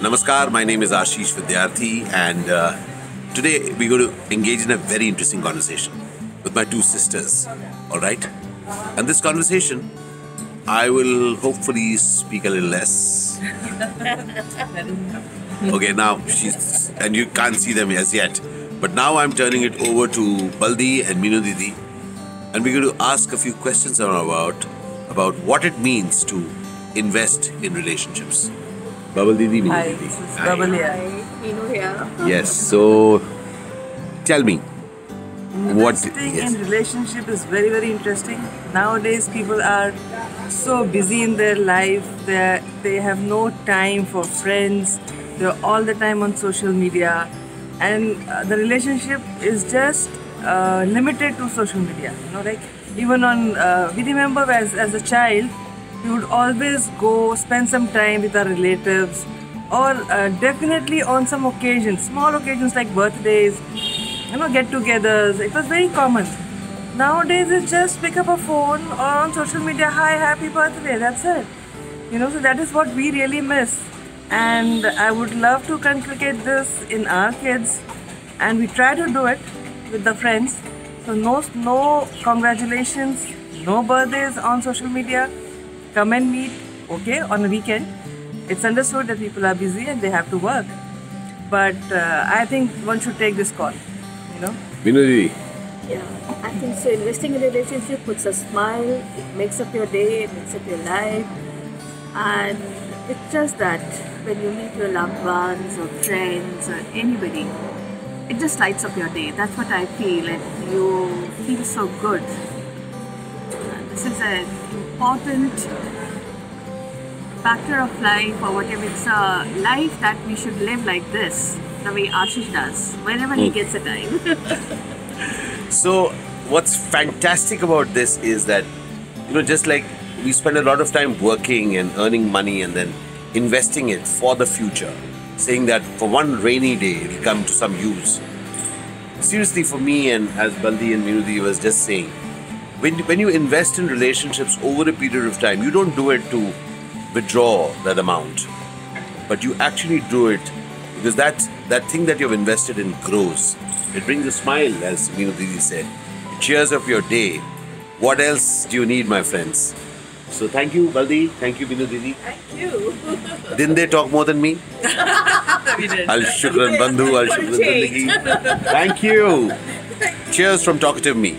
Namaskar, my name is Ashish Vidyarthi, and uh, today we're going to engage in a very interesting conversation with my two sisters. All right? And this conversation, I will hopefully speak a little less. okay, now she's, and you can't see them as yet, but now I'm turning it over to Baldi and Minu Didi, and we're going to ask a few questions about about what it means to invest in relationships. Bubble Didi, Minu Hi, Didi. this is Hi. Bubble here. Inu here. Yes. So, tell me. What- Investing yes. in relationship is very very interesting. Nowadays, people are so busy in their life. that they have no time for friends. They're all the time on social media, and uh, the relationship is just uh, limited to social media. You know, like even on uh, we remember as as a child, we would always go spend some time with our relatives, or uh, definitely on some occasions, small occasions like birthdays you know, get-togethers. It was very common. Nowadays, it's just pick up a phone or on social media, hi, happy birthday. That's it. You know, so that is what we really miss. And I would love to inculcate this in our kids, and we try to do it with the friends. So no, no congratulations, no birthdays on social media. Come and meet, okay, on a weekend. It's understood that people are busy and they have to work. But uh, I think one should take this call, you know. Minu Didi. Yeah, I think so. Investing in a relationship puts a smile, it makes up your day, it makes up your life. And it's just that when you meet your loved ones or friends or anybody, it just lights up your day. That's what I feel, and you feel so good. This is an important factor of life, or whatever. It's a life that we should live like this, the way Ashish does, whenever he hmm. gets a time. So, what's fantastic about this is that, you know, just like we spend a lot of time working and earning money and then investing it for the future, saying that for one rainy day it'll come to some use. Seriously, for me, and as Baldi and Minudi was just saying, when, when you invest in relationships over a period of time, you don't do it to withdraw that amount, but you actually do it because that that thing that you've invested in grows. It brings a smile, as Meenu Didi said. It cheers up your day. What else do you need, my friends? So thank you, Baldi. Thank you, Meenu Didi. Thank you. Didn't they talk more than me? We did. Al shukran bandhu, al shukran. Thank you. Cheers from talkative me.